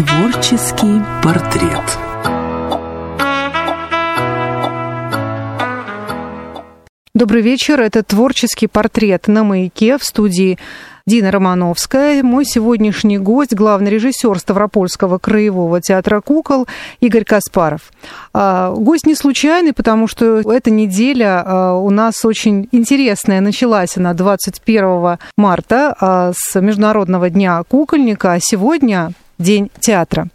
Творческий портрет. Добрый вечер. Это творческий портрет на маяке в студии Дина Романовская. Мой сегодняшний гость, главный режиссер Ставропольского краевого театра кукол Игорь Каспаров. А, гость не случайный, потому что эта неделя а, у нас очень интересная. Началась она 21 марта а, с Международного дня кукольника, а сегодня День театра.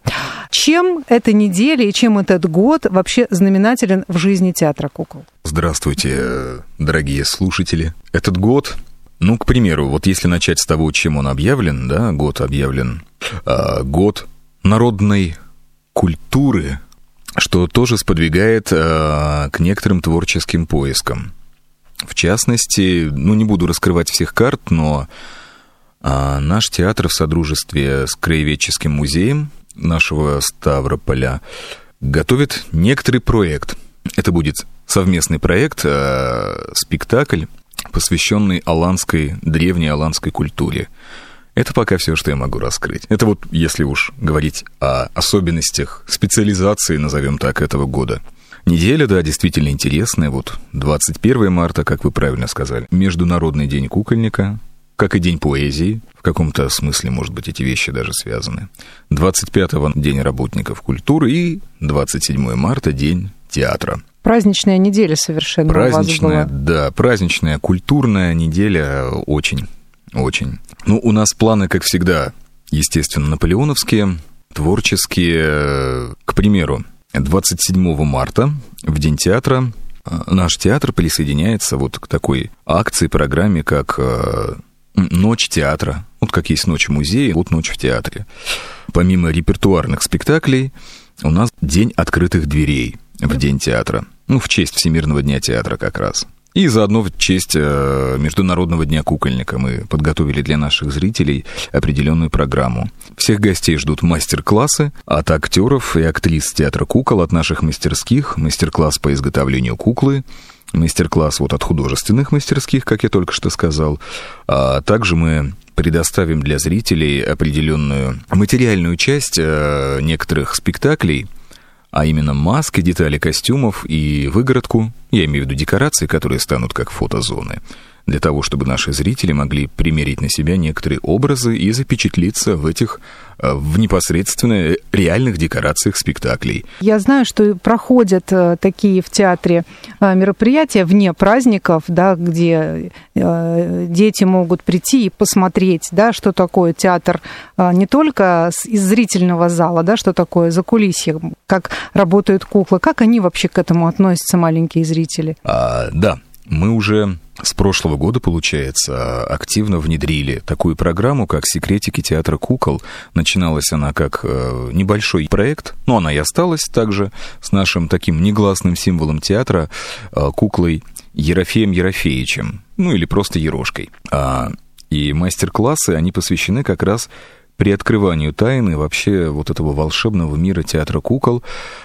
Чем эта неделя и чем этот год вообще знаменателен в жизни театра кукол? Здравствуйте, дорогие слушатели. Этот год, ну, к примеру, вот если начать с того, чем он объявлен, да, год объявлен, э, год народной культуры, что тоже сподвигает э, к некоторым творческим поискам. В частности, ну, не буду раскрывать всех карт, но а наш театр в содружестве с Краеведческим музеем нашего Ставрополя готовит некоторый проект. Это будет совместный проект, э, спектакль, посвященный аланской, древней аланской культуре. Это пока все, что я могу раскрыть. Это вот, если уж говорить о особенностях специализации, назовем так, этого года. Неделя, да, действительно интересная. Вот 21 марта, как вы правильно сказали, Международный день кукольника, как и День поэзии, в каком-то смысле, может быть, эти вещи даже связаны. 25-го День работников культуры и 27 марта День театра. Праздничная неделя совершенно Праздничная, у вас была. да, праздничная, культурная неделя очень, очень. Ну, у нас планы, как всегда, естественно, наполеоновские, творческие. К примеру, 27 марта, в День театра, э, наш театр присоединяется вот к такой акции, программе, как э, Ночь театра. Вот как есть ночь в музее, вот ночь в театре. Помимо репертуарных спектаклей, у нас День открытых дверей в День театра. Ну, в честь Всемирного дня театра как раз. И заодно в честь э, Международного дня кукольника мы подготовили для наших зрителей определенную программу. Всех гостей ждут мастер-классы от актеров и актрис театра кукол, от наших мастерских, мастер-класс по изготовлению куклы, мастер-класс вот от художественных мастерских, как я только что сказал. А также мы предоставим для зрителей определенную материальную часть э, некоторых спектаклей, а именно маски, детали костюмов и выгородку, я имею в виду декорации, которые станут как фотозоны для того, чтобы наши зрители могли примерить на себя некоторые образы и запечатлиться в этих э, в непосредственно реальных декорациях спектаклей. Я знаю, что проходят э, такие в театре э, мероприятия вне праздников, да, где дети могут прийти и посмотреть, да, что такое театр не только из зрительного зала, да, что такое за кулисье, как работают куклы, как они вообще к этому относятся, маленькие зрители? А, да, мы уже с прошлого года, получается, активно внедрили такую программу, как «Секретики театра кукол». Начиналась она как э, небольшой проект, но она и осталась также с нашим таким негласным символом театра э, куклой Ерофеем Ерофеевичем, ну или просто Ерошкой. А, и мастер-классы, они посвящены как раз при открывании тайны вообще вот этого волшебного мира театра кукол,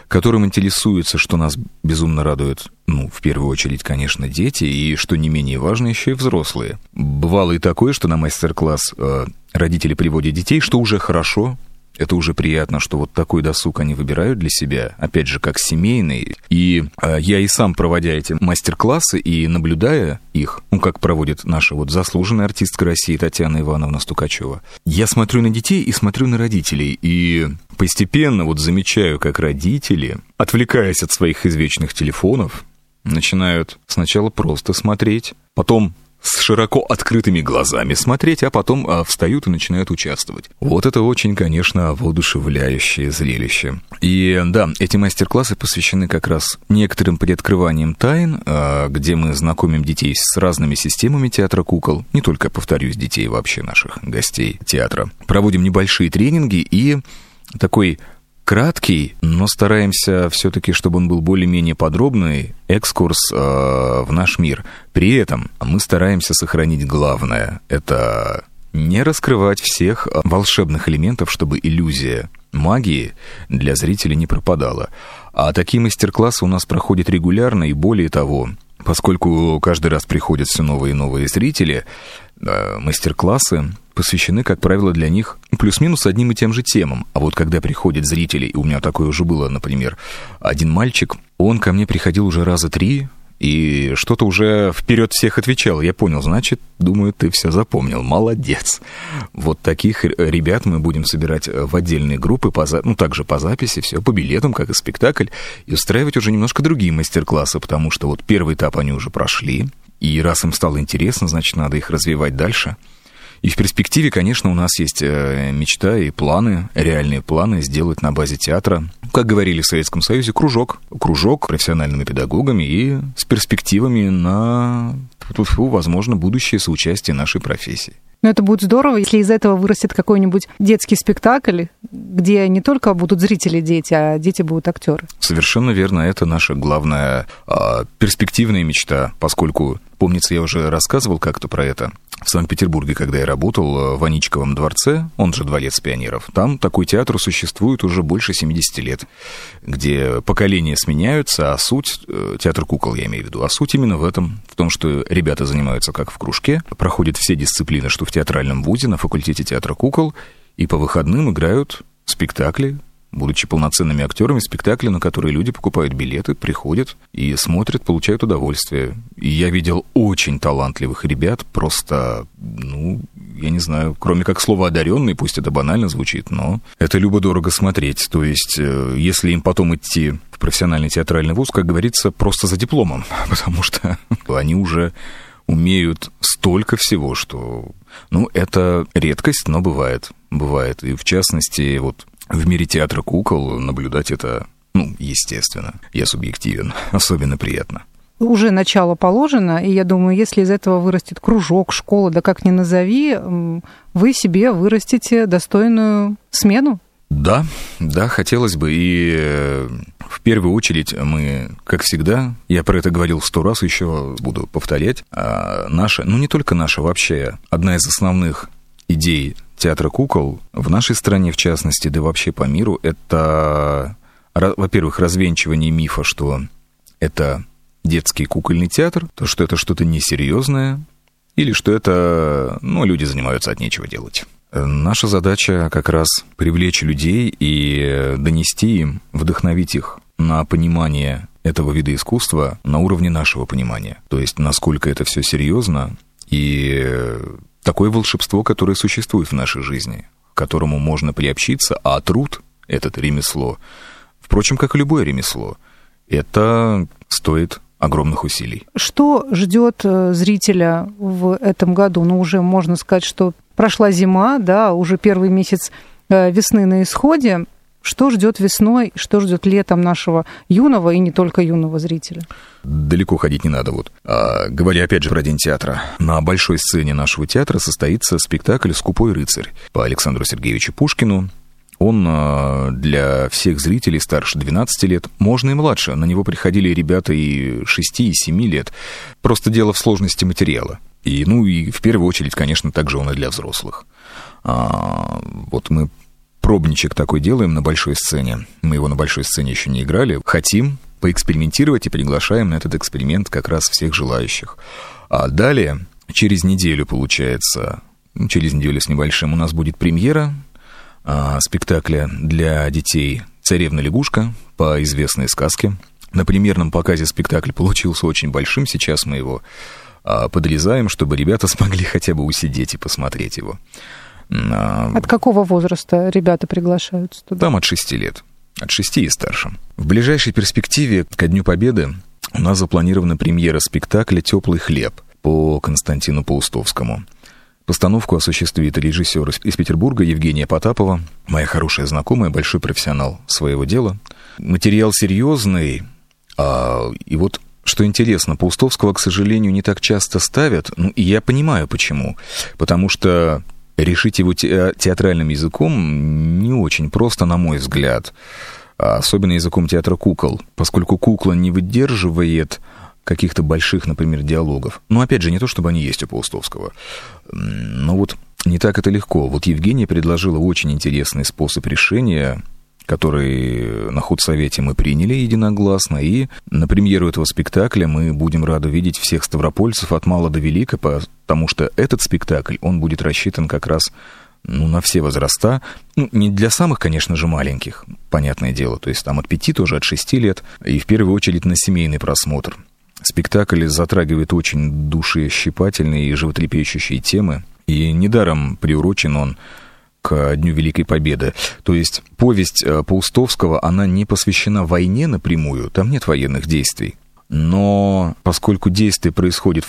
которым интересуется, что нас безумно радует, ну, в первую очередь, конечно, дети, и, что не менее важно, еще и взрослые. Бывало и такое, что на мастер-класс э, родители приводят детей, что уже хорошо, это уже приятно, что вот такой досуг они выбирают для себя, опять же, как семейный. И э, я и сам, проводя эти мастер-классы и наблюдая их, ну, как проводит наша вот заслуженная артистка России Татьяна Ивановна Стукачева, я смотрю на детей и смотрю на родителей, и постепенно вот замечаю, как родители, отвлекаясь от своих извечных телефонов, начинают сначала просто смотреть, потом с широко открытыми глазами смотреть, а потом а, встают и начинают участвовать. Вот это очень, конечно, воодушевляющее зрелище. И да, эти мастер-классы посвящены как раз некоторым приоткрываниям тайн, а, где мы знакомим детей с разными системами театра кукол, не только, повторюсь, детей вообще наших гостей театра. Проводим небольшие тренинги и такой краткий, но стараемся все-таки, чтобы он был более-менее подробный, экскурс э, в наш мир. При этом мы стараемся сохранить главное. Это не раскрывать всех волшебных элементов, чтобы иллюзия магии для зрителей не пропадала. А такие мастер-классы у нас проходят регулярно, и более того, поскольку каждый раз приходят все новые и новые зрители, э, мастер-классы посвящены, как правило, для них плюс-минус одним и тем же темам. А вот когда приходят зрители, и у меня такое уже было, например, один мальчик, он ко мне приходил уже раза три, и что-то уже вперед всех отвечал. Я понял, значит, думаю, ты все запомнил. Молодец. Вот таких ребят мы будем собирать в отдельные группы, по, ну, также по записи, все по билетам, как и спектакль, и устраивать уже немножко другие мастер-классы, потому что вот первый этап они уже прошли, и раз им стало интересно, значит, надо их развивать дальше. И в перспективе, конечно, у нас есть э, мечта и планы, реальные планы сделать на базе театра, как говорили в Советском Союзе, кружок. Кружок профессиональными педагогами и с перспективами на, возможно, будущее соучастие нашей профессии. Но это будет здорово, если из этого вырастет какой-нибудь детский спектакль, где не только будут зрители дети, а дети будут актеры. Совершенно верно. Это наша главная а, перспективная мечта, поскольку, помнится, я уже рассказывал как-то про это в Санкт-Петербурге, когда я работал в Аничковом дворце, он же Дворец пионеров, там такой театр существует уже больше 70 лет, где поколения сменяются, а суть, э, театр кукол я имею в виду, а суть именно в этом, в том, что ребята занимаются как в кружке, проходят все дисциплины, что театральном вузе, на факультете театра кукол, и по выходным играют спектакли, будучи полноценными актерами спектакля, на которые люди покупают билеты, приходят и смотрят, получают удовольствие. И я видел очень талантливых ребят, просто, ну, я не знаю, кроме как слова одаренный, пусть это банально звучит, но это любо-дорого смотреть. То есть, э, если им потом идти в профессиональный театральный вуз, как говорится, просто за дипломом, потому что они уже умеют столько всего, что, ну, это редкость, но бывает, бывает. И в частности, вот в мире театра кукол наблюдать это, ну, естественно. Я субъективен, особенно приятно. Уже начало положено, и я думаю, если из этого вырастет кружок, школа, да как ни назови, вы себе вырастите достойную смену. Да, да, хотелось бы. И э, в первую очередь мы, как всегда, я про это говорил сто раз, еще буду повторять, а наша, ну не только наша, вообще, одна из основных идей театра кукол в нашей стране, в частности, да вообще по миру, это, во-первых, развенчивание мифа, что это детский кукольный театр, то, что это что-то несерьезное, или что это, ну, люди занимаются от нечего делать. Наша задача как раз привлечь людей и донести им, вдохновить их на понимание этого вида искусства на уровне нашего понимания. То есть, насколько это все серьезно и такое волшебство, которое существует в нашей жизни, к которому можно приобщиться, а труд, этот ремесло, впрочем, как и любое ремесло, это стоит огромных усилий. Что ждет э, зрителя в этом году? Ну, уже можно сказать, что прошла зима, да, уже первый месяц э, весны на исходе. Что ждет весной, что ждет летом нашего юного и не только юного зрителя? Далеко ходить не надо. Вот. А, говоря опять же про День театра. На большой сцене нашего театра состоится спектакль «Скупой рыцарь» по Александру Сергеевичу Пушкину. Он а, для всех зрителей старше 12 лет, можно и младше. На него приходили ребята и 6, и 7 лет. Просто дело в сложности материала. И, ну, и в первую очередь, конечно, также он и для взрослых. А, вот мы пробничек такой делаем на большой сцене. Мы его на большой сцене еще не играли. Хотим поэкспериментировать и приглашаем на этот эксперимент как раз всех желающих. А далее, через неделю, получается, ну, через неделю с небольшим, у нас будет премьера а, спектакля для детей «Царевна-лягушка» по известной сказке. На премьерном показе спектакль получился очень большим. Сейчас мы его подрезаем, чтобы ребята смогли хотя бы усидеть и посмотреть его. А, от какого возраста ребята приглашаются туда? Там от 6 лет. От 6 и старше. В ближайшей перспективе, ко Дню Победы, у нас запланирована премьера спектакля «Теплый хлеб» по Константину Паустовскому. Постановку осуществит режиссер из Петербурга Евгения Потапова, моя хорошая знакомая, большой профессионал своего дела. Материал серьезный, а, и вот что интересно, Паустовского, к сожалению, не так часто ставят, ну и я понимаю почему. Потому что решить его те, театральным языком не очень просто, на мой взгляд. Особенно языком театра кукол, поскольку кукла не выдерживает каких-то больших, например, диалогов. Но опять же, не то, чтобы они есть у Паустовского. Но вот не так это легко. Вот Евгения предложила очень интересный способ решения который на худсовете мы приняли единогласно, и на премьеру этого спектакля мы будем рады видеть всех ставропольцев от мала до велика, потому что этот спектакль, он будет рассчитан как раз ну, на все возраста. Ну, не для самых, конечно же, маленьких, понятное дело. То есть там от пяти тоже, от шести лет. И в первую очередь на семейный просмотр. Спектакль затрагивает очень душещипательные и животрепещущие темы. И недаром приурочен он к Дню Великой Победы. То есть повесть э, Паустовского, она не посвящена войне напрямую, там нет военных действий. Но поскольку действие происходит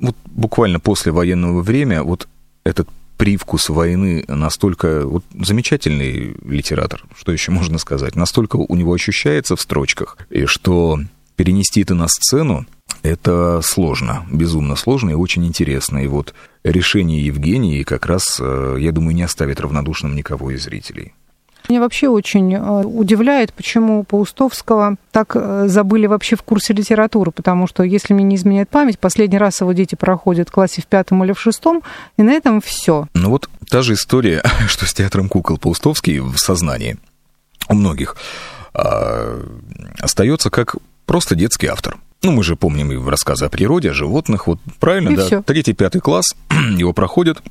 вот буквально после военного времени, вот этот привкус войны настолько вот, замечательный литератор, что еще можно сказать, настолько у него ощущается в строчках, и что перенести это на сцену, это сложно, безумно сложно и очень интересно. И вот решение Евгении как раз, э, я думаю, не оставит равнодушным никого из зрителей. Меня вообще очень э, удивляет, почему Паустовского так э, забыли вообще в курсе литературы, потому что, если мне не изменяет память, последний раз его дети проходят в классе в пятом или в шестом, и на этом все. Ну вот та же история, что с театром кукол Паустовский в сознании у многих а, остается как просто детский автор. Ну, мы же помним и в рассказы о природе, о животных. Вот правильно, и да? Всё. Третий, пятый класс его проходит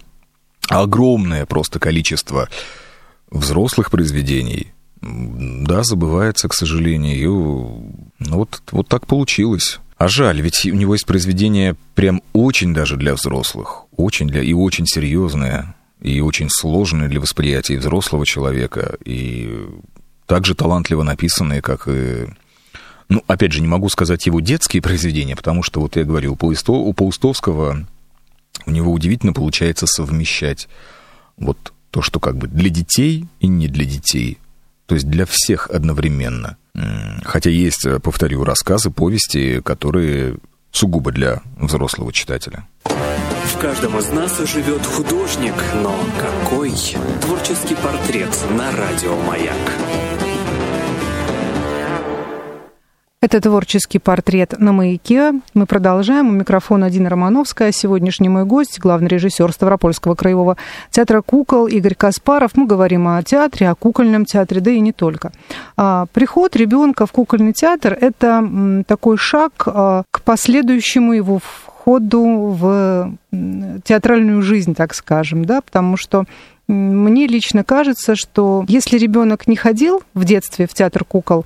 огромное просто количество взрослых произведений. Да, забывается, к сожалению. Ну, вот, вот так получилось. А жаль, ведь у него есть произведение прям очень даже для взрослых. Очень для... И очень серьезное. И очень сложное для восприятия взрослого человека. И также талантливо написанные, как и ну, опять же, не могу сказать его детские произведения, потому что, вот я говорил, у Паустовского у него удивительно получается совмещать вот то, что как бы для детей и не для детей, то есть для всех одновременно. Хотя есть, повторю, рассказы, повести, которые сугубо для взрослого читателя. В каждом из нас живет художник, но какой творческий портрет на радио «Маяк». Это творческий портрет на маяке. Мы продолжаем. У микрофона Дина Романовская. Сегодняшний мой гость, главный режиссер Ставропольского краевого театра кукол Игорь Каспаров. Мы говорим о театре, о кукольном театре, да и не только. А, приход ребенка в кукольный театр – это такой шаг а, к последующему его входу в театральную жизнь, так скажем, да, потому что мне лично кажется, что если ребенок не ходил в детстве в театр кукол,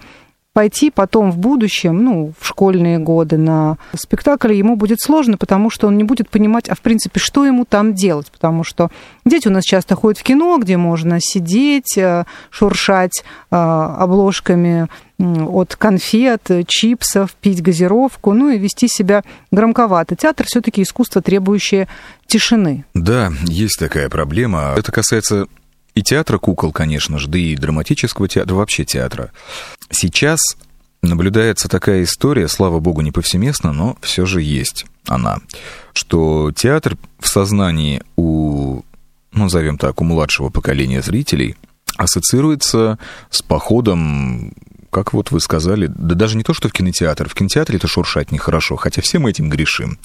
пойти потом в будущем, ну, в школьные годы на спектакль ему будет сложно, потому что он не будет понимать, а в принципе, что ему там делать, потому что дети у нас часто ходят в кино, где можно сидеть, э, шуршать э, обложками от конфет, чипсов, пить газировку, ну и вести себя громковато. Театр все-таки искусство, требующее тишины. Да, есть такая проблема. Это касается и театра кукол, конечно же, да и драматического театра, вообще театра. Сейчас наблюдается такая история, слава богу, не повсеместно, но все же есть она, что театр в сознании у, ну, назовем так, у младшего поколения зрителей ассоциируется с походом как вот вы сказали, да даже не то, что в кинотеатр. В кинотеатре это шуршать нехорошо, хотя все мы этим грешим.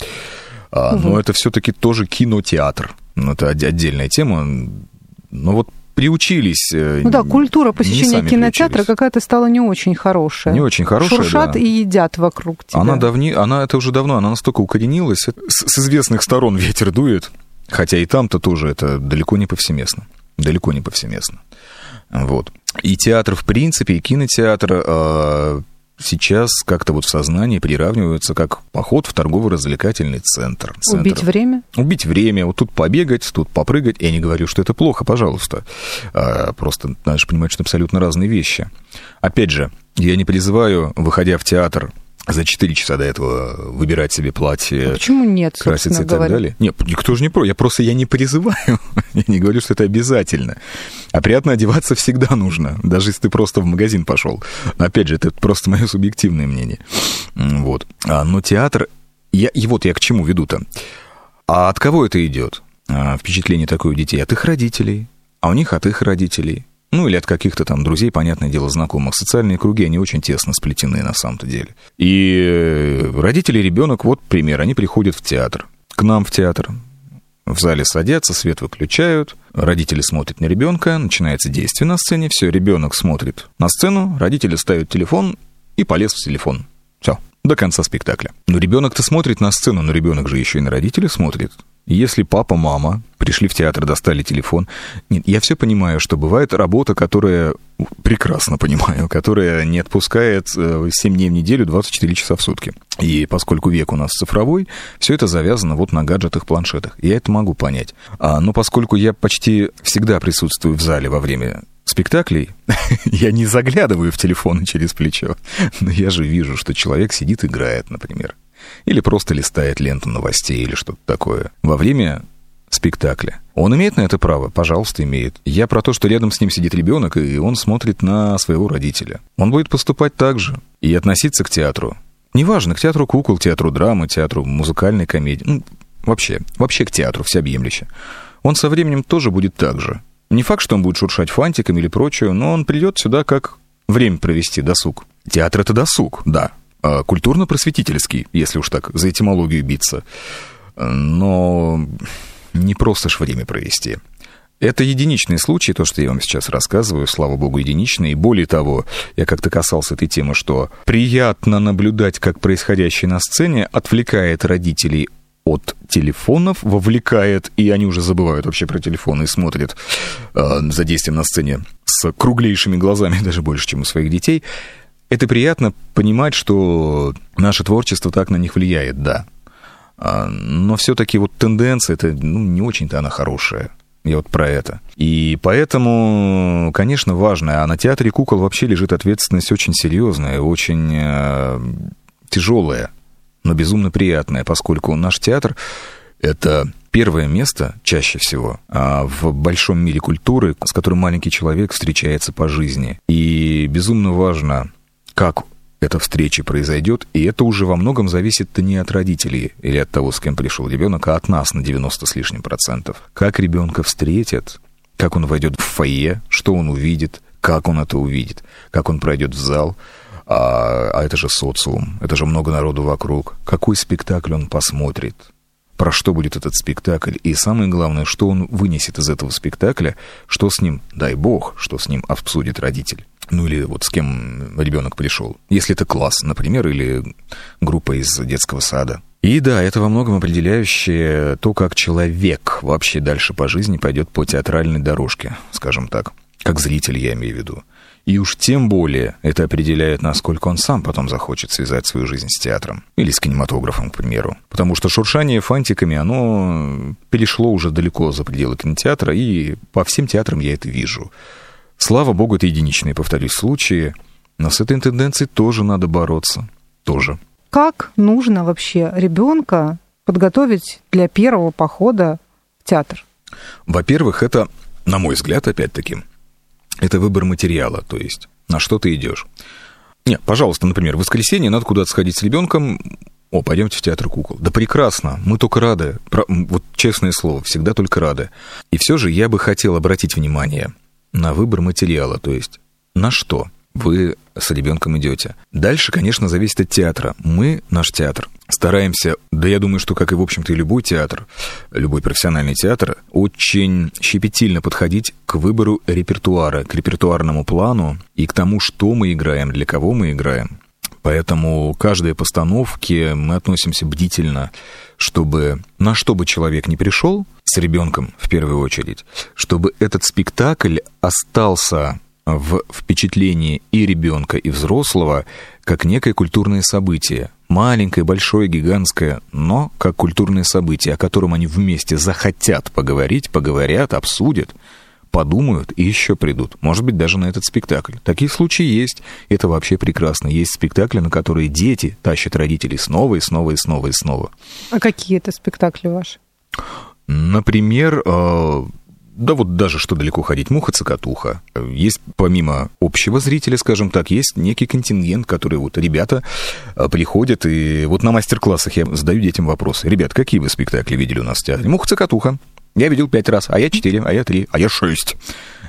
А, угу. Но это все-таки тоже кинотеатр. Ну, это отдельная тема. Но вот приучились. Э, ну да, культура посещения кинотеатра какая-то стала не очень хорошая. Не очень хорошая, Шуршат да. и едят вокруг тебя. Она давни, она это уже давно, она настолько укоренилась. С, с известных сторон ветер дует, хотя и там-то тоже это далеко не повсеместно. Далеко не повсеместно. Вот. И театр, в принципе, и кинотеатр э, сейчас как-то вот в сознании приравниваются как поход в торгово-развлекательный центр. центр. Убить время? Убить время. Вот тут побегать, тут попрыгать. Я не говорю, что это плохо, пожалуйста. А, просто надо же понимать, что абсолютно разные вещи. Опять же, я не призываю, выходя в театр, за 4 часа до этого выбирать себе платье. А почему нет, краситься и так говоря? далее. Нет, никто же не про. Я просто я не призываю. я не говорю, что это обязательно. А приятно одеваться всегда нужно, даже если ты просто в магазин пошел. Опять же, это просто мое субъективное мнение. Вот. А, но театр. Я, и вот я к чему веду-то. А от кого это идет? А, впечатление такое у детей. От их родителей. А у них от их родителей ну, или от каких-то там друзей, понятное дело, знакомых. Социальные круги, они очень тесно сплетены на самом-то деле. И э, родители ребенок, вот пример, они приходят в театр, к нам в театр, в зале садятся, свет выключают, родители смотрят на ребенка, начинается действие на сцене, все, ребенок смотрит на сцену, родители ставят телефон и полез в телефон. Все, до конца спектакля. Но ребенок-то смотрит на сцену, но ребенок же еще и на родителей смотрит. Если папа, мама пришли в театр, достали телефон. Нет, я все понимаю, что бывает работа, которая прекрасно понимаю, которая не отпускает 7 э, дней в неделю, 24 часа в сутки. И поскольку век у нас цифровой, все это завязано вот на гаджетах, планшетах. Я это могу понять. А, но поскольку я почти всегда присутствую в зале во время спектаклей, я не заглядываю в телефоны через плечо, но я же вижу, что человек сидит, играет, например. Или просто листает ленту новостей или что-то такое. Во время спектакля. Он имеет на это право? Пожалуйста, имеет. Я про то, что рядом с ним сидит ребенок, и он смотрит на своего родителя. Он будет поступать так же и относиться к театру. Неважно, к театру кукол, театру драмы, театру музыкальной комедии. Ну, вообще, вообще к театру всеобъемлюще. Он со временем тоже будет так же. Не факт, что он будет шуршать фантиками или прочее, но он придет сюда как время провести, досуг. Театр — это досуг, да. А культурно-просветительский, если уж так за этимологию биться. Но не просто ж время провести. Это единичный случай, то, что я вам сейчас рассказываю, слава богу, единичный. И более того, я как-то касался этой темы, что приятно наблюдать, как происходящее на сцене отвлекает родителей от телефонов, вовлекает, и они уже забывают вообще про телефоны и смотрят э, за действием на сцене с круглейшими глазами, даже больше, чем у своих детей. Это приятно понимать, что наше творчество так на них влияет, да. А, но все-таки вот тенденция, это ну, не очень-то она хорошая. Я вот про это. И поэтому, конечно, важно. А на театре кукол вообще лежит ответственность очень серьезная, очень э, тяжелая, но безумно приятная, поскольку наш театр это первое место, чаще всего, а, в большом мире культуры, с которым маленький человек встречается по жизни. И безумно важно, как эта встреча произойдет, и это уже во многом зависит не от родителей или от того, с кем пришел ребенок, а от нас на 90 с лишним процентов. Как ребенка встретят, как он войдет в фойе, что он увидит, как он это увидит, как он пройдет в зал, а, а это же социум, это же много народу вокруг. Какой спектакль он посмотрит, про что будет этот спектакль, и самое главное, что он вынесет из этого спектакля, что с ним, дай бог, что с ним обсудит родитель ну или вот с кем ребенок пришел. Если это класс, например, или группа из детского сада. И да, это во многом определяющее то, как человек вообще дальше по жизни пойдет по театральной дорожке, скажем так. Как зритель, я имею в виду. И уж тем более это определяет, насколько он сам потом захочет связать свою жизнь с театром. Или с кинематографом, к примеру. Потому что шуршание фантиками, оно перешло уже далеко за пределы кинотеатра, и по всем театрам я это вижу. Слава богу, это единичные, повторюсь, случаи, но с этой тенденцией тоже надо бороться. Тоже. Как нужно вообще ребенка подготовить для первого похода в театр? Во-первых, это, на мой взгляд, опять-таки, это выбор материала, то есть на что ты идешь. Нет, пожалуйста, например, в воскресенье надо куда-то сходить с ребенком, о, пойдемте в театр кукол. Да прекрасно, мы только рады. Вот честное слово, всегда только рады. И все же я бы хотел обратить внимание на выбор материала, то есть на что вы с ребенком идете. Дальше, конечно, зависит от театра. Мы, наш театр, стараемся, да я думаю, что, как и, в общем-то, и любой театр, любой профессиональный театр, очень щепетильно подходить к выбору репертуара, к репертуарному плану и к тому, что мы играем, для кого мы играем. Поэтому каждой постановке мы относимся бдительно, чтобы на что бы человек не пришел, с ребенком в первую очередь, чтобы этот спектакль остался в впечатлении и ребенка, и взрослого, как некое культурное событие. Маленькое, большое, гигантское, но как культурное событие, о котором они вместе захотят поговорить, поговорят, обсудят – подумают и еще придут. Может быть, даже на этот спектакль. Такие случаи есть. Это вообще прекрасно. Есть спектакли, на которые дети тащат родителей снова и снова и снова и снова. А какие это спектакли ваши? Например, э, да вот даже что далеко ходить, муха-цокотуха. Есть помимо общего зрителя, скажем так, есть некий контингент, который вот ребята э, приходят, и вот на мастер-классах я задаю детям вопросы. Ребят, какие вы спектакли видели у нас в театре? Муха-цокотуха. Я видел пять раз, а я четыре, а я три, а я шесть,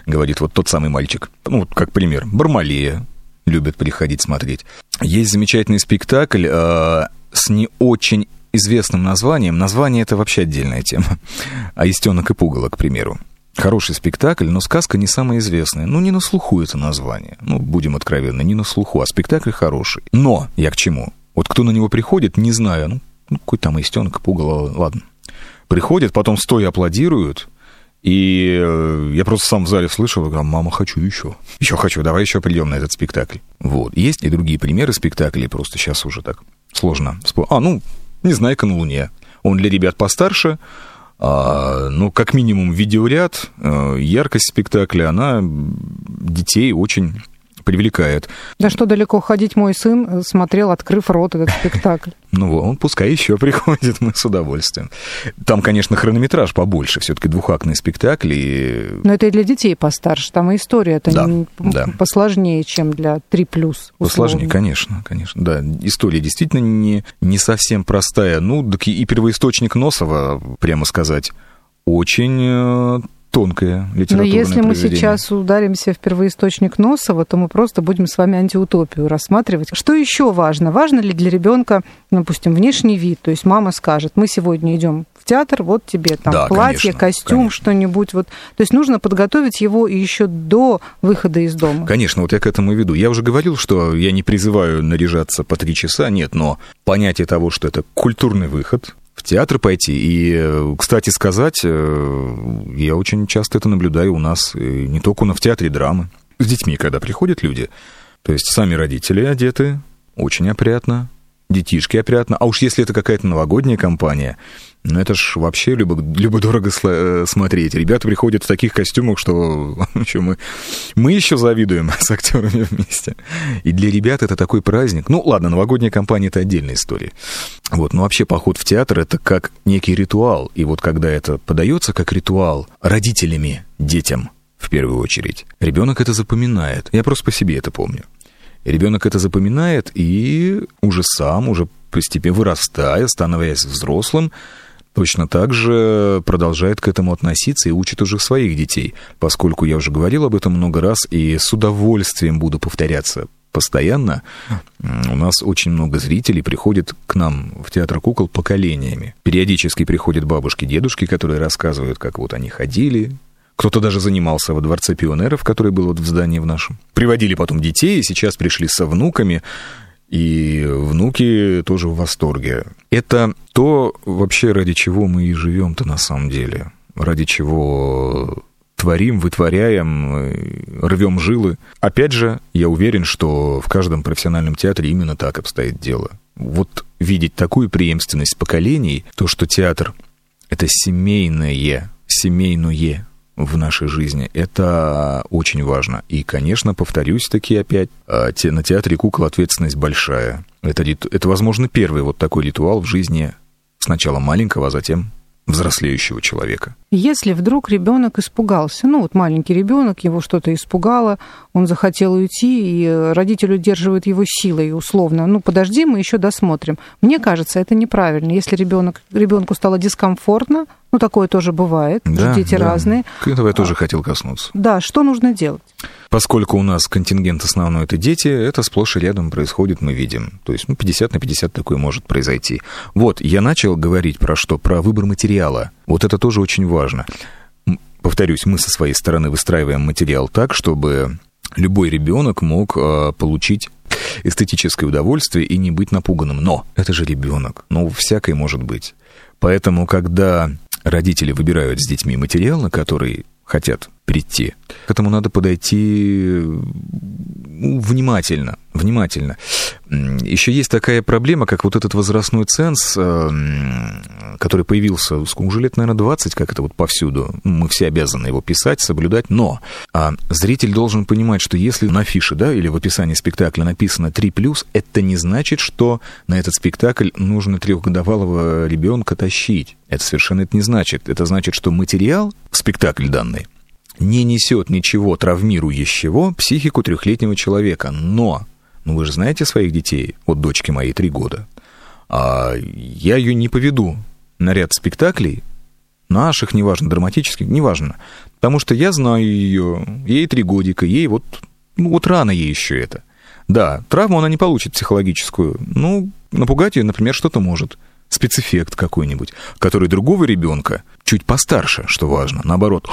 говорит вот тот самый мальчик. Ну, вот как пример. Бармалея любят приходить смотреть. Есть замечательный спектакль э, с не очень известным названием. Название это вообще отдельная тема. А «Истенок и пугало», к примеру. Хороший спектакль, но сказка не самая известная. Ну, не на слуху это название. Ну, будем откровенны, не на слуху, а спектакль хороший. Но я к чему? Вот кто на него приходит, не знаю, ну, ну какой там истенок, пугало, ладно. Приходят, потом стоя аплодируют, и э, я просто сам в зале слышал, говорю, мама, хочу еще. Еще хочу, давай еще придем на этот спектакль. Вот. Есть и другие примеры спектаклей, просто сейчас уже так сложно. А, ну, «Незнайка на Луне». Он для ребят постарше, а, ну, как минимум, видеоряд, э, яркость спектакля, она детей очень привлекает. Да что далеко ходить, мой сын смотрел, открыв рот этот спектакль. Ну, он пускай еще приходит, мы с удовольствием. Там, конечно, хронометраж побольше, все-таки двухактный спектакль. И... Но это и для детей постарше, там и история это да, не, да. посложнее, чем для 3+. Условно. Посложнее, конечно, конечно. Да, история действительно не, не совсем простая. Ну, так и первоисточник Носова, прямо сказать, очень э, тонкое литературное Но если мы сейчас ударимся в первоисточник Носова, то мы просто будем с вами антиутопию рассматривать. Что еще важно? Важно ли для ребенка, допустим, внешний вид? То есть мама скажет, мы сегодня идем в театр, вот тебе там да, платье, конечно, костюм, конечно. что-нибудь. Вот. То есть нужно подготовить его еще до выхода из дома. Конечно, вот я к этому веду. Я уже говорил, что я не призываю наряжаться по три часа, нет, но понятие того, что это культурный выход, в театр пойти. И, кстати сказать, э, я очень часто это наблюдаю у нас, не только в театре драмы, с детьми, когда приходят люди. То есть сами родители одеты очень опрятно, детишки опрятно. А уж если это какая-то новогодняя компания, ну это ж вообще любо, любо-дорого э, смотреть. Ребята приходят в таких костюмах, что еще мы, мы еще завидуем с актерами вместе. И для ребят это такой праздник. Ну ладно, новогодняя компания это отдельная история. Вот, но вообще поход в театр это как некий ритуал. И вот когда это подается как ритуал родителями детям, в первую очередь, ребенок это запоминает. Я просто по себе это помню. Ребенок это запоминает и уже сам, уже постепенно вырастая, становясь взрослым, точно так же продолжает к этому относиться и учит уже своих детей, поскольку я уже говорил об этом много раз и с удовольствием буду повторяться постоянно. У нас очень много зрителей приходит к нам в театр кукол поколениями. Периодически приходят бабушки, дедушки, которые рассказывают, как вот они ходили, кто-то даже занимался во Дворце пионеров, который был вот в здании в нашем. Приводили потом детей, и сейчас пришли со внуками. И внуки тоже в восторге. Это то вообще, ради чего мы и живем-то на самом деле. Ради чего творим, вытворяем, рвем жилы. Опять же, я уверен, что в каждом профессиональном театре именно так обстоит дело. Вот видеть такую преемственность поколений, то, что театр — это семейное, семейное в нашей жизни. Это очень важно. И, конечно, повторюсь таки опять, а, на театре кукол ответственность большая. Это, это, возможно, первый вот такой ритуал в жизни сначала маленького, а затем взрослеющего человека. Если вдруг ребенок испугался, ну вот маленький ребенок, его что-то испугало, он захотел уйти, и родитель удерживает его силой условно. Ну подожди, мы еще досмотрим. Мне кажется, это неправильно. Если ребенок, ребенку стало дискомфортно, ну такое тоже бывает, да, дети да. разные. Этого я тоже а, хотел коснуться. Да, что нужно делать? Поскольку у нас контингент основной это дети, это сплошь и рядом происходит, мы видим. То есть ну, 50 на 50 такое может произойти. Вот, я начал говорить про что? Про выбор материала. Вот это тоже очень важно. Повторюсь, мы со своей стороны выстраиваем материал так, чтобы любой ребенок мог э, получить эстетическое удовольствие и не быть напуганным. Но это же ребенок. Ну, всякое может быть. Поэтому, когда родители выбирают с детьми материал, на который хотят прийти. К этому надо подойти ну, внимательно, внимательно. Еще есть такая проблема, как вот этот возрастной ценз, э, который появился уже лет, наверное, 20, как это вот повсюду. Мы все обязаны его писать, соблюдать, но а зритель должен понимать, что если на афише, да, или в описании спектакля написано 3+, это не значит, что на этот спектакль нужно трехгодовалого ребенка тащить. Это совершенно это не значит. Это значит, что материал, спектакль данный, не несет ничего травмирующего психику трехлетнего человека. Но, ну вы же знаете своих детей, вот дочке моей три года, а я ее не поведу на ряд спектаклей, наших, неважно, драматических, неважно, потому что я знаю ее, ей три годика, ей вот, ну вот рано ей еще это. Да, травму она не получит психологическую, ну, напугать ее, например, что-то может – спецэффект какой-нибудь, который другого ребенка, чуть постарше, что важно, наоборот,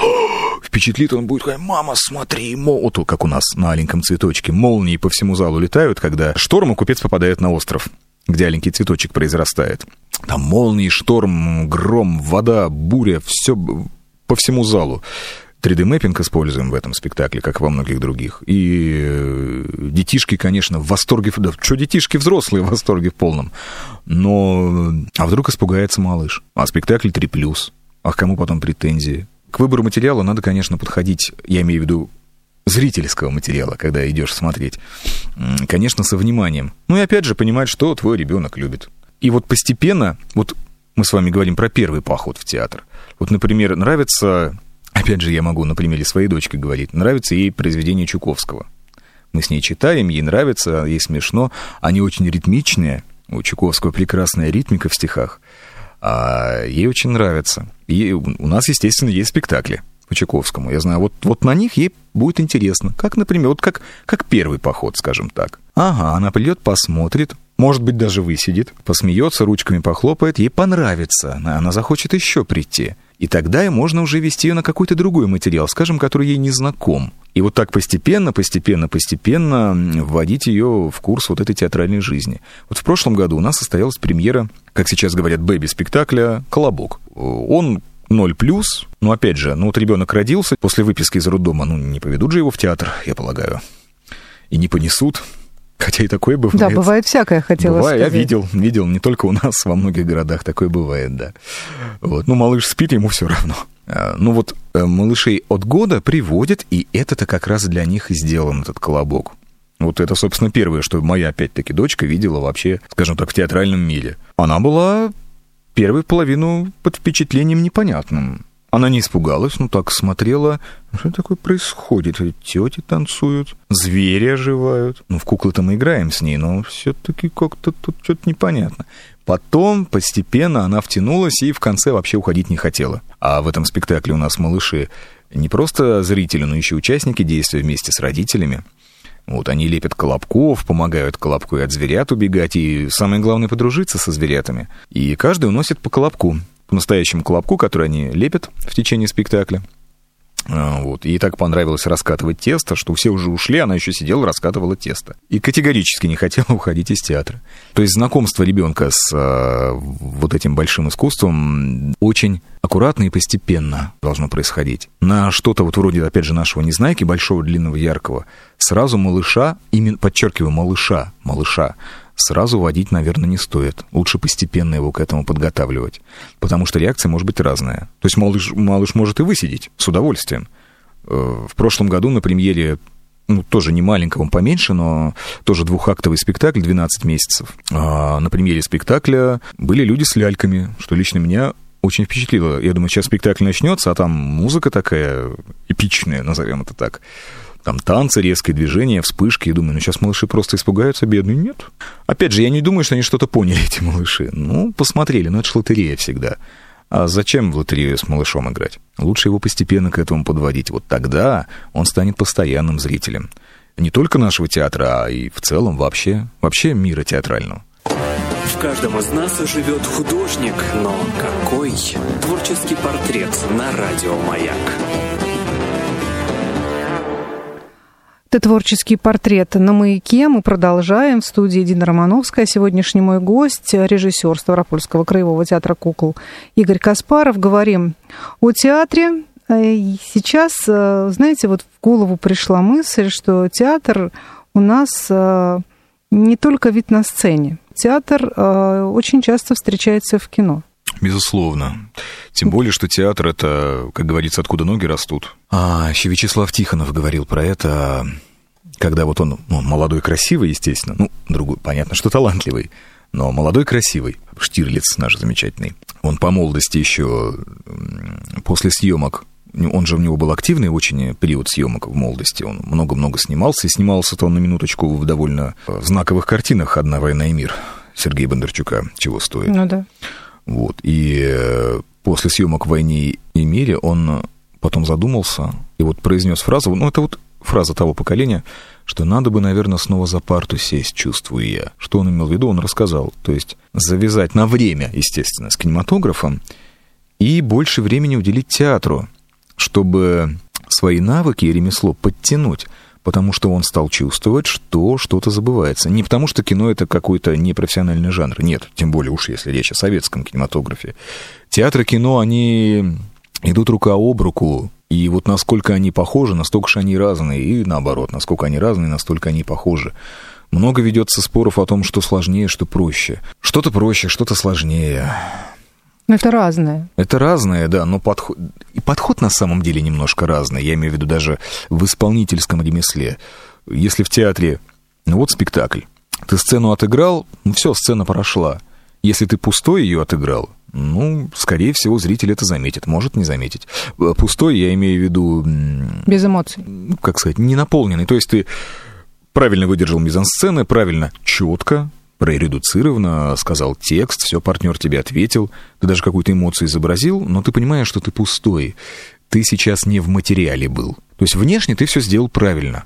впечатлит, он будет мама, смотри, мол, как у нас на маленьком цветочке, молнии по всему залу летают, когда шторм, и купец попадает на остров. где аленький цветочек произрастает. Там молнии, шторм, гром, вода, буря, все по всему залу. 3D-мэппинг используем в этом спектакле, как во многих других. И э, детишки, конечно, в восторге. Да, что детишки взрослые в восторге в полном. Но... А вдруг испугается малыш? А спектакль 3+. А кому потом претензии? К выбору материала надо, конечно, подходить, я имею в виду зрительского материала, когда идешь смотреть, конечно, со вниманием. Ну и опять же понимать, что твой ребенок любит. И вот постепенно, вот мы с вами говорим про первый поход в театр. Вот, например, нравится Опять же, я могу на примере своей дочки говорить. Нравится ей произведение Чуковского. Мы с ней читаем, ей нравится, ей смешно. Они очень ритмичные. У Чуковского прекрасная ритмика в стихах. А ей очень нравится. И у нас, естественно, есть спектакли по Чайковскому. Я знаю, вот, вот на них ей будет интересно. Как, например, вот как, как первый поход, скажем так. Ага, она придет, посмотрит, может быть, даже высидит, посмеется, ручками похлопает, ей понравится, она захочет еще прийти. И тогда можно уже вести ее на какой-то другой материал, скажем, который ей не знаком. И вот так постепенно, постепенно, постепенно вводить ее в курс вот этой театральной жизни. Вот в прошлом году у нас состоялась премьера, как сейчас говорят, бэби-спектакля «Колобок». Он ноль плюс, но опять же, ну вот ребенок родился после выписки из роддома, ну не поведут же его в театр, я полагаю, и не понесут. Хотя и такое бывает. Да, бывает всякое, хотела бывает, сказать. Я видел, видел, не только у нас, во многих городах такое бывает, да. Вот. Ну, малыш спит, ему все равно. А, ну вот э, малышей от года приводят, и это-то как раз для них и сделан этот колобок. Вот это, собственно, первое, что моя, опять-таки, дочка видела вообще, скажем так, в театральном мире. Она была первую половину под впечатлением непонятным. Она не испугалась, ну так смотрела, что такое происходит? Тети танцуют, звери оживают. Ну, в куклы-то мы играем с ней, но все-таки как-то тут что-то непонятно. Потом постепенно она втянулась и в конце вообще уходить не хотела. А в этом спектакле у нас малыши не просто зрители, но еще участники действия вместе с родителями. Вот они лепят колобков, помогают колобку и от зверят убегать, и самое главное подружиться со зверятами. И каждый уносит по колобку по настоящему колобку, который они лепят в течение спектакля. А, вот. И так понравилось раскатывать тесто, что все уже ушли, она еще сидела, раскатывала тесто. И категорически не хотела уходить из театра. То есть знакомство ребенка с а, вот этим большим искусством очень аккуратно и постепенно должно происходить. На что-то вот вроде, опять же, нашего незнайки, большого, длинного, яркого, сразу малыша, именно, подчеркиваю, малыша, малыша, сразу водить, наверное, не стоит. Лучше постепенно его к этому подготавливать. Потому что реакция может быть разная. То есть малыш, малыш может и высидеть с удовольствием. Э, в прошлом году на премьере ну, тоже не маленького, поменьше, но тоже двухактовый спектакль, 12 месяцев. А на премьере спектакля были люди с ляльками, что лично меня очень впечатлило. Я думаю, сейчас спектакль начнется, а там музыка такая эпичная, назовем это так там танцы, резкие движения, вспышки. Я думаю, ну сейчас малыши просто испугаются, бедные. Нет. Опять же, я не думаю, что они что-то поняли, эти малыши. Ну, посмотрели, но это ж лотерея всегда. А зачем в лотерею с малышом играть? Лучше его постепенно к этому подводить. Вот тогда он станет постоянным зрителем. Не только нашего театра, а и в целом вообще, вообще мира театрального. В каждом из нас живет художник, но какой? Творческий портрет на радио «Маяк». Это творческий портрет на маяке. Мы продолжаем. В студии Дина Романовская. Сегодняшний мой гость, режиссер Ставропольского краевого театра кукол Игорь Каспаров. Говорим о театре. Э, сейчас, э, знаете, вот в голову пришла мысль, что театр у нас э, не только вид на сцене. Театр очень часто встречается в кино. Безусловно. Тем более, что театр это, как говорится, откуда ноги растут. А еще Вячеслав Тихонов говорил про это, когда вот он ну, молодой, красивый, естественно, ну, другой, понятно, что талантливый, но молодой, красивый, Штирлиц наш замечательный. Он по молодости еще после съемок он же у него был активный очень период съемок в молодости. Он много-много снимался. И снимался-то он на минуточку в довольно знаковых картинах «Одна война и мир» Сергея Бондарчука, чего стоит. Ну да. Вот. И э, после съемок «Войне и мире» он потом задумался и вот произнес фразу, ну, это вот фраза того поколения, что надо бы, наверное, снова за парту сесть, чувствую я. Что он имел в виду, он рассказал. То есть завязать на время, естественно, с кинематографом и больше времени уделить театру, чтобы свои навыки и ремесло подтянуть. Потому что он стал чувствовать, что что-то забывается. Не потому что кино это какой-то непрофессиональный жанр, нет, тем более уж если речь о советском кинематографе. Театр и кино, они идут рука об руку, и вот насколько они похожи, настолько же они разные, и наоборот, насколько они разные, настолько они похожи. Много ведется споров о том, что сложнее, что проще. Что-то проще, что-то сложнее. Это разное. Это разное, да, но подход... и подход на самом деле немножко разный. Я имею в виду даже в исполнительском ремесле. Если в театре, ну вот спектакль, ты сцену отыграл, ну все, сцена прошла. Если ты пустой ее отыграл, ну, скорее всего, зритель это заметит, может не заметить. Пустой, я имею в виду... Без эмоций. Ну, как сказать, не наполненный. То есть ты правильно выдержал мизансцены, правильно, четко, проредуцированно сказал текст, все, партнер тебе ответил, ты даже какую-то эмоцию изобразил, но ты понимаешь, что ты пустой. Ты сейчас не в материале был. То есть внешне ты все сделал правильно,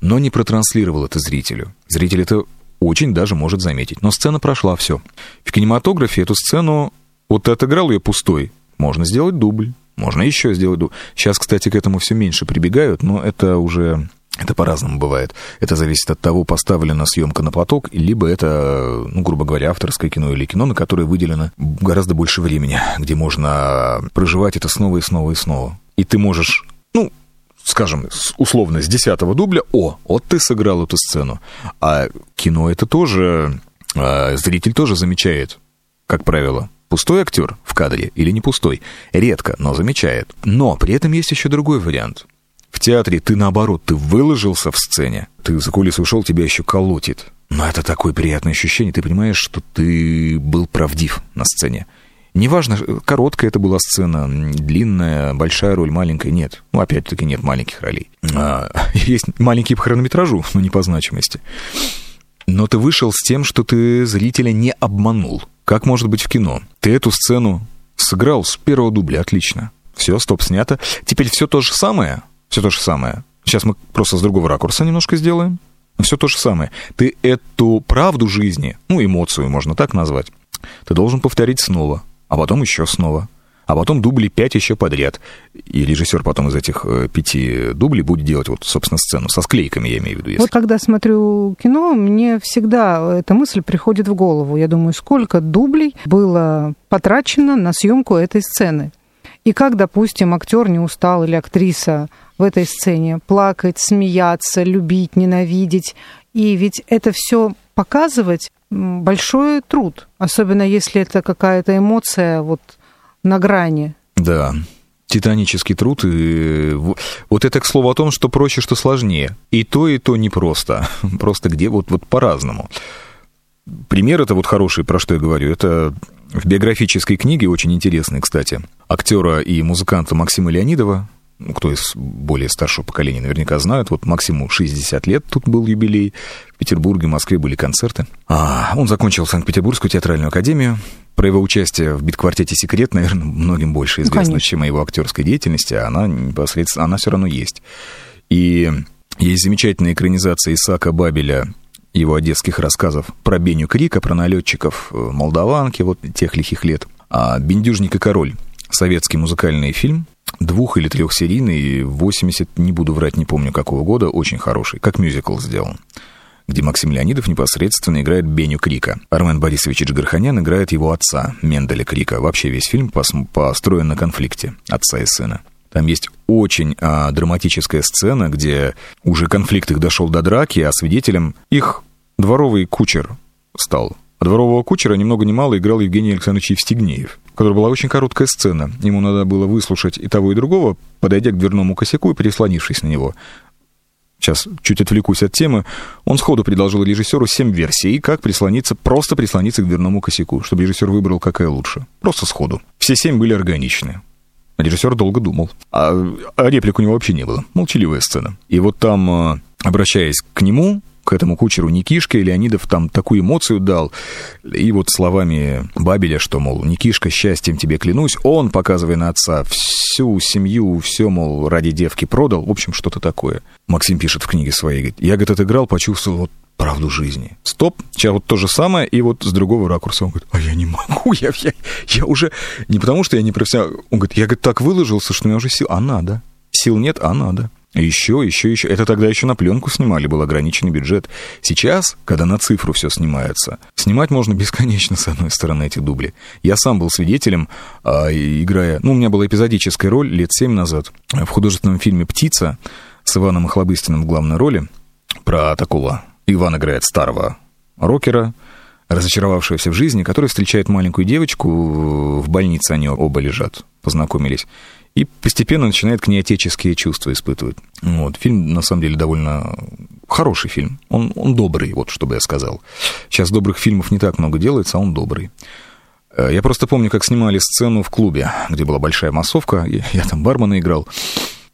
но не протранслировал это зрителю. Зритель это очень даже может заметить. Но сцена прошла, все. В кинематографе эту сцену, вот ты отыграл ее пустой, можно сделать дубль, можно еще сделать дубль. Сейчас, кстати, к этому все меньше прибегают, но это уже это по-разному бывает. Это зависит от того, поставлена съемка на поток, либо это, ну, грубо говоря, авторское кино или кино, на которое выделено гораздо больше времени, где можно проживать это снова и снова и снова. И ты можешь, ну, скажем, условно, с десятого дубля, о, вот ты сыграл эту сцену. А кино это тоже, а, зритель тоже замечает, как правило. Пустой актер в кадре или не пустой? Редко, но замечает. Но при этом есть еще другой вариант. В театре ты, наоборот, ты выложился в сцене. Ты за кулисы ушел, тебя еще колотит. Но это такое приятное ощущение. Ты понимаешь, что ты был правдив на сцене. Неважно, короткая это была сцена, длинная, большая роль, маленькая, нет. Ну, опять-таки, нет маленьких ролей. А, есть маленькие по хронометражу, но не по значимости. Но ты вышел с тем, что ты зрителя не обманул. Как может быть в кино? Ты эту сцену сыграл с первого дубля, отлично. Все, стоп, снято. Теперь все то же самое, все то же самое. Сейчас мы просто с другого ракурса немножко сделаем. Все то же самое. Ты эту правду жизни, ну, эмоцию можно так назвать, ты должен повторить снова а потом еще снова. А потом дубли пять еще подряд. И режиссер потом из этих э, пяти дублей будет делать вот, собственно, сцену со склейками, я имею в виду. Если... Вот когда смотрю кино, мне всегда эта мысль приходит в голову. Я думаю, сколько дублей было потрачено на съемку этой сцены. И как, допустим, актер не устал или актриса в этой сцене плакать, смеяться, любить, ненавидеть. И ведь это все показывать большой труд, особенно если это какая-то эмоция вот на грани. Да, титанический труд. И вот это к слову о том, что проще, что сложнее. И то, и то непросто. Просто где вот, вот по-разному. Пример это вот хороший, про что я говорю. Это в биографической книге, очень интересной, кстати, актера и музыканта Максима Леонидова, ну, кто из более старшего поколения наверняка знает, вот Максиму 60 лет, тут был юбилей, в Петербурге, в Москве были концерты. А, он закончил Санкт-Петербургскую театральную академию. Про его участие в бит-квартете «Секрет», наверное, многим больше ну, известно, ну, чем о его актерской деятельности, а она непосредственно, она все равно есть. И есть замечательная экранизация Исаака Бабеля его одесских рассказов про Беню Крика, про налетчиков э, Молдаванки, вот тех лихих лет. А «Бендюжник и король» советский музыкальный фильм, двух- или трехсерийный, 80, не буду врать, не помню какого года, очень хороший, как мюзикл сделан где Максим Леонидов непосредственно играет Беню Крика. Армен Борисович Джигарханян играет его отца, Менделя Крика. Вообще весь фильм построен на конфликте отца и сына. Там есть очень а, драматическая сцена, где уже конфликт их дошел до драки, а свидетелем их дворовый кучер стал. А дворового кучера ни много ни мало играл Евгений Александрович Евстигнеев которая была очень короткая сцена. Ему надо было выслушать и того, и другого, подойдя к дверному косяку и переслонившись на него. Сейчас чуть отвлекусь от темы. Он сходу предложил режиссеру семь версий, как прислониться, просто прислониться к дверному косяку, чтобы режиссер выбрал, какая лучше. Просто сходу. Все семь были органичны. Режиссер долго думал. А, а реплик у него вообще не было. Молчаливая сцена. И вот там, а, обращаясь к нему, к этому кучеру Никишка, и Леонидов там такую эмоцию дал. И вот словами Бабеля, что, мол, Никишка, счастьем тебе клянусь, он, показывая на отца, всю семью, все, мол, ради девки продал. В общем, что-то такое. Максим пишет в книге своей, говорит, я, говорит, отыграл, почувствовал вот правду жизни. Стоп, сейчас вот то же самое, и вот с другого ракурса он говорит, а я не могу, я, я, я уже... Не потому, что я не профессионал, он говорит, я говорит, так выложился, что у меня уже сил, а надо. Сил нет, а надо. Еще, еще, еще. Это тогда еще на пленку снимали, был ограниченный бюджет. Сейчас, когда на цифру все снимается, снимать можно бесконечно, с одной стороны, эти дубли. Я сам был свидетелем, а, играя... Ну, у меня была эпизодическая роль лет семь назад в художественном фильме «Птица» с Иваном Охлобыстиным в главной роли про такого... Иван играет старого рокера, разочаровавшегося в жизни, который встречает маленькую девочку в больнице, они оба лежат, познакомились и постепенно начинает к ней отеческие чувства испытывать. Вот. Фильм, на самом деле, довольно хороший фильм. Он, он добрый, вот что бы я сказал. Сейчас добрых фильмов не так много делается, а он добрый. Э, я просто помню, как снимали сцену в клубе, где была большая массовка, я, я там бармена играл.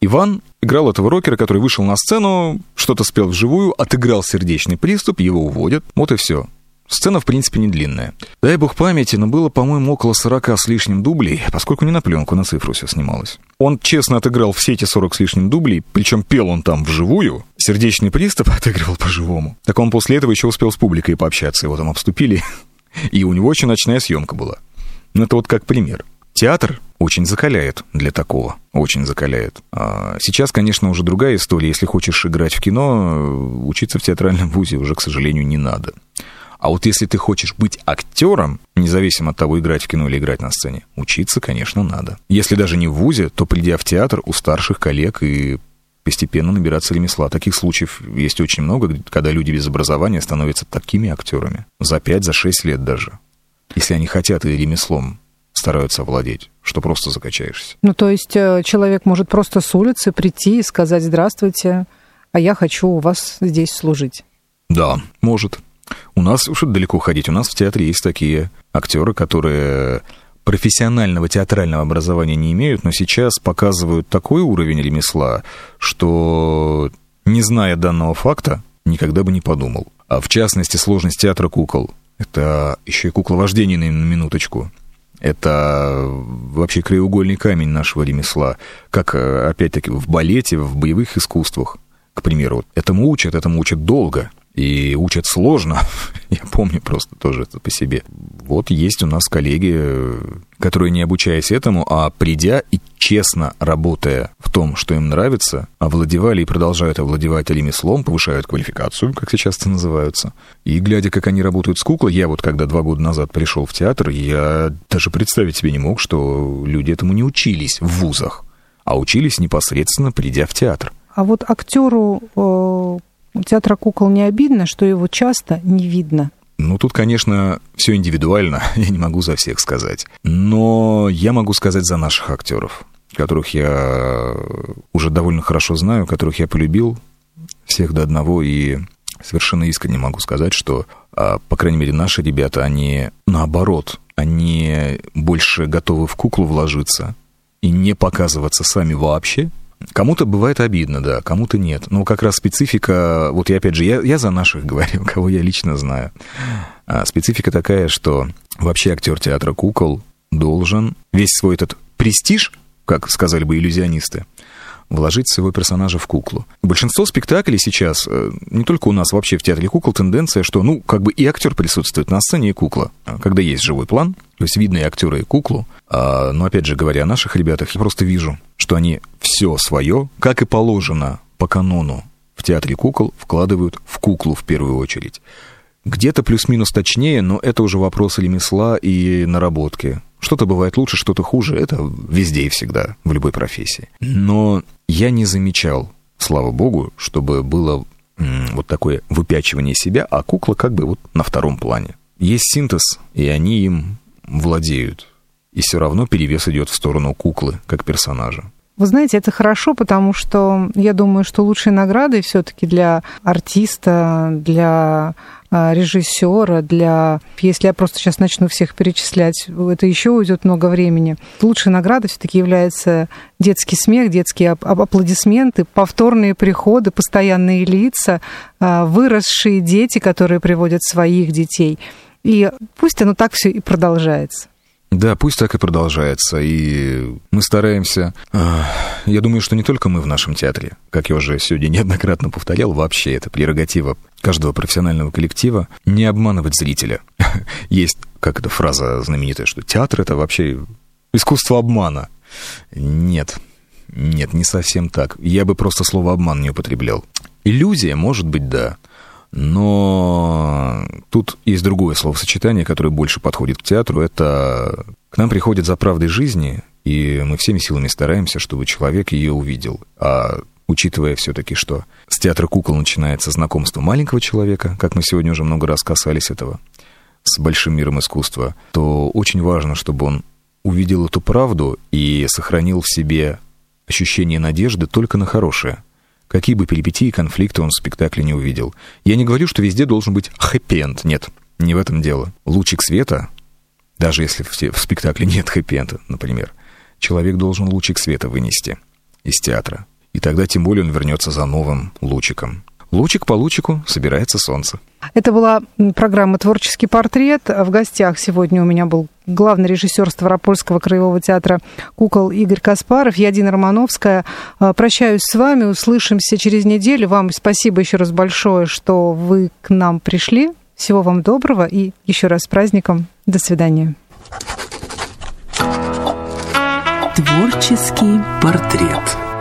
Иван играл этого рокера, который вышел на сцену, что-то спел вживую, отыграл сердечный приступ, его уводят. Вот и все. Сцена, в принципе, не длинная. Дай бог памяти, но было, по-моему, около 40 с лишним дублей, поскольку не на пленку, на цифру все снималось. Он честно отыграл все эти 40 с лишним дублей, причем пел он там вживую, сердечный приступ отыгрывал по-живому. Так он после этого еще успел с публикой пообщаться, его там обступили, и у него очень ночная съемка была. Ну, это вот как пример. Театр очень закаляет для такого, очень закаляет. А сейчас, конечно, уже другая история. Если хочешь играть в кино, учиться в театральном вузе уже, к сожалению, не надо. А вот если ты хочешь быть актером, независимо от того, играть в кино или играть на сцене, учиться, конечно, надо. Если даже не в ВУЗе, то придя в театр у старших коллег и постепенно набираться ремесла. Таких случаев есть очень много, когда люди без образования становятся такими актерами. За 5, за 6 лет даже. Если они хотят и ремеслом стараются овладеть, что просто закачаешься. Ну, то есть э, человек может просто с улицы прийти и сказать «Здравствуйте, а я хочу у вас здесь служить». Да, может. У нас уж далеко ходить. У нас в театре есть такие актеры, которые профессионального театрального образования не имеют, но сейчас показывают такой уровень ремесла, что, не зная данного факта, никогда бы не подумал. А в частности, сложность театра кукол. Это еще и кукловождение на минуточку. Это вообще краеугольный камень нашего ремесла. Как, опять-таки, в балете, в боевых искусствах, к примеру. Этому учат, этому учат долго и учат сложно. Я помню просто тоже это по себе. Вот есть у нас коллеги, которые не обучаясь этому, а придя и честно работая в том, что им нравится, овладевали и продолжают овладевать ремеслом, повышают квалификацию, как сейчас это называются. И глядя, как они работают с куклой, я вот когда два года назад пришел в театр, я даже представить себе не мог, что люди этому не учились в вузах, а учились непосредственно придя в театр. А вот актеру э, у театра кукол не обидно, что его часто не видно. Ну, тут, конечно, все индивидуально, я не могу за всех сказать. Но я могу сказать за наших актеров, которых я уже довольно хорошо знаю, которых я полюбил всех до одного, и совершенно искренне могу сказать, что, а, по крайней мере, наши ребята, они наоборот, они больше готовы в куклу вложиться и не показываться сами вообще, Кому-то бывает обидно, да, кому-то нет. Но как раз специфика, вот я опять же, я, я за наших говорю, кого я лично знаю. А специфика такая, что вообще актер театра кукол должен весь свой этот престиж, как сказали бы иллюзионисты, вложить своего персонажа в куклу. Большинство спектаклей сейчас, э, не только у нас, вообще в театре кукол, тенденция, что, ну, как бы и актер присутствует на сцене, и кукла. Когда есть живой план, то есть видно и актера, и куклу. А, но, опять же, говоря о наших ребятах, я просто вижу, что они все свое, как и положено по канону в театре кукол, вкладывают в куклу в первую очередь. Где-то плюс-минус точнее, но это уже вопрос ремесла и наработки. Что-то бывает лучше, что-то хуже. Это везде и всегда, в любой профессии. Но я не замечал, слава богу, чтобы было вот такое выпячивание себя, а кукла как бы вот на втором плане. Есть синтез, и они им владеют. И все равно перевес идет в сторону куклы, как персонажа. Вы знаете, это хорошо, потому что я думаю, что лучшей наградой все-таки для артиста, для а, режиссера, для... Если я просто сейчас начну всех перечислять, это еще уйдет много времени. Лучшей наградой все-таки является детский смех, детские аплодисменты, повторные приходы, постоянные лица, а, выросшие дети, которые приводят своих детей. И пусть оно так все и продолжается. Да, пусть так и продолжается. И мы стараемся... А, я думаю, что не только мы в нашем театре, как я уже сегодня неоднократно повторял, вообще это прерогатива каждого профессионального коллектива, не обманывать зрителя. Есть, как эта фраза знаменитая, что театр — это вообще искусство обмана. Нет, Нет, не совсем так. Я бы просто слово обман не употреблял. Иллюзия, может быть, да. Но тут есть другое словосочетание, которое больше подходит к театру. Это к нам приходит за правдой жизни, и мы всеми силами стараемся, чтобы человек ее увидел. А учитывая все-таки, что с театра кукол начинается знакомство маленького человека, как мы сегодня уже много раз касались этого, с большим миром искусства, то очень важно, чтобы он увидел эту правду и сохранил в себе ощущение надежды только на хорошее. Какие бы перипетии и конфликты он в спектакле не увидел. Я не говорю, что везде должен быть хэппи-энд. Нет, не в этом дело. Лучик света, даже если в, спектакле нет хэппи-энда, например, человек должен лучик света вынести из театра. И тогда тем более он вернется за новым лучиком. Лучик по лучику собирается солнце. Это была программа «Творческий портрет». В гостях сегодня у меня был главный режиссер Ставропольского краевого театра «Кукол» Игорь Каспаров. Я Дина Романовская. А, прощаюсь с вами. Услышимся через неделю. Вам спасибо еще раз большое, что вы к нам пришли. Всего вам доброго и еще раз с праздником. До свидания. Творческий портрет.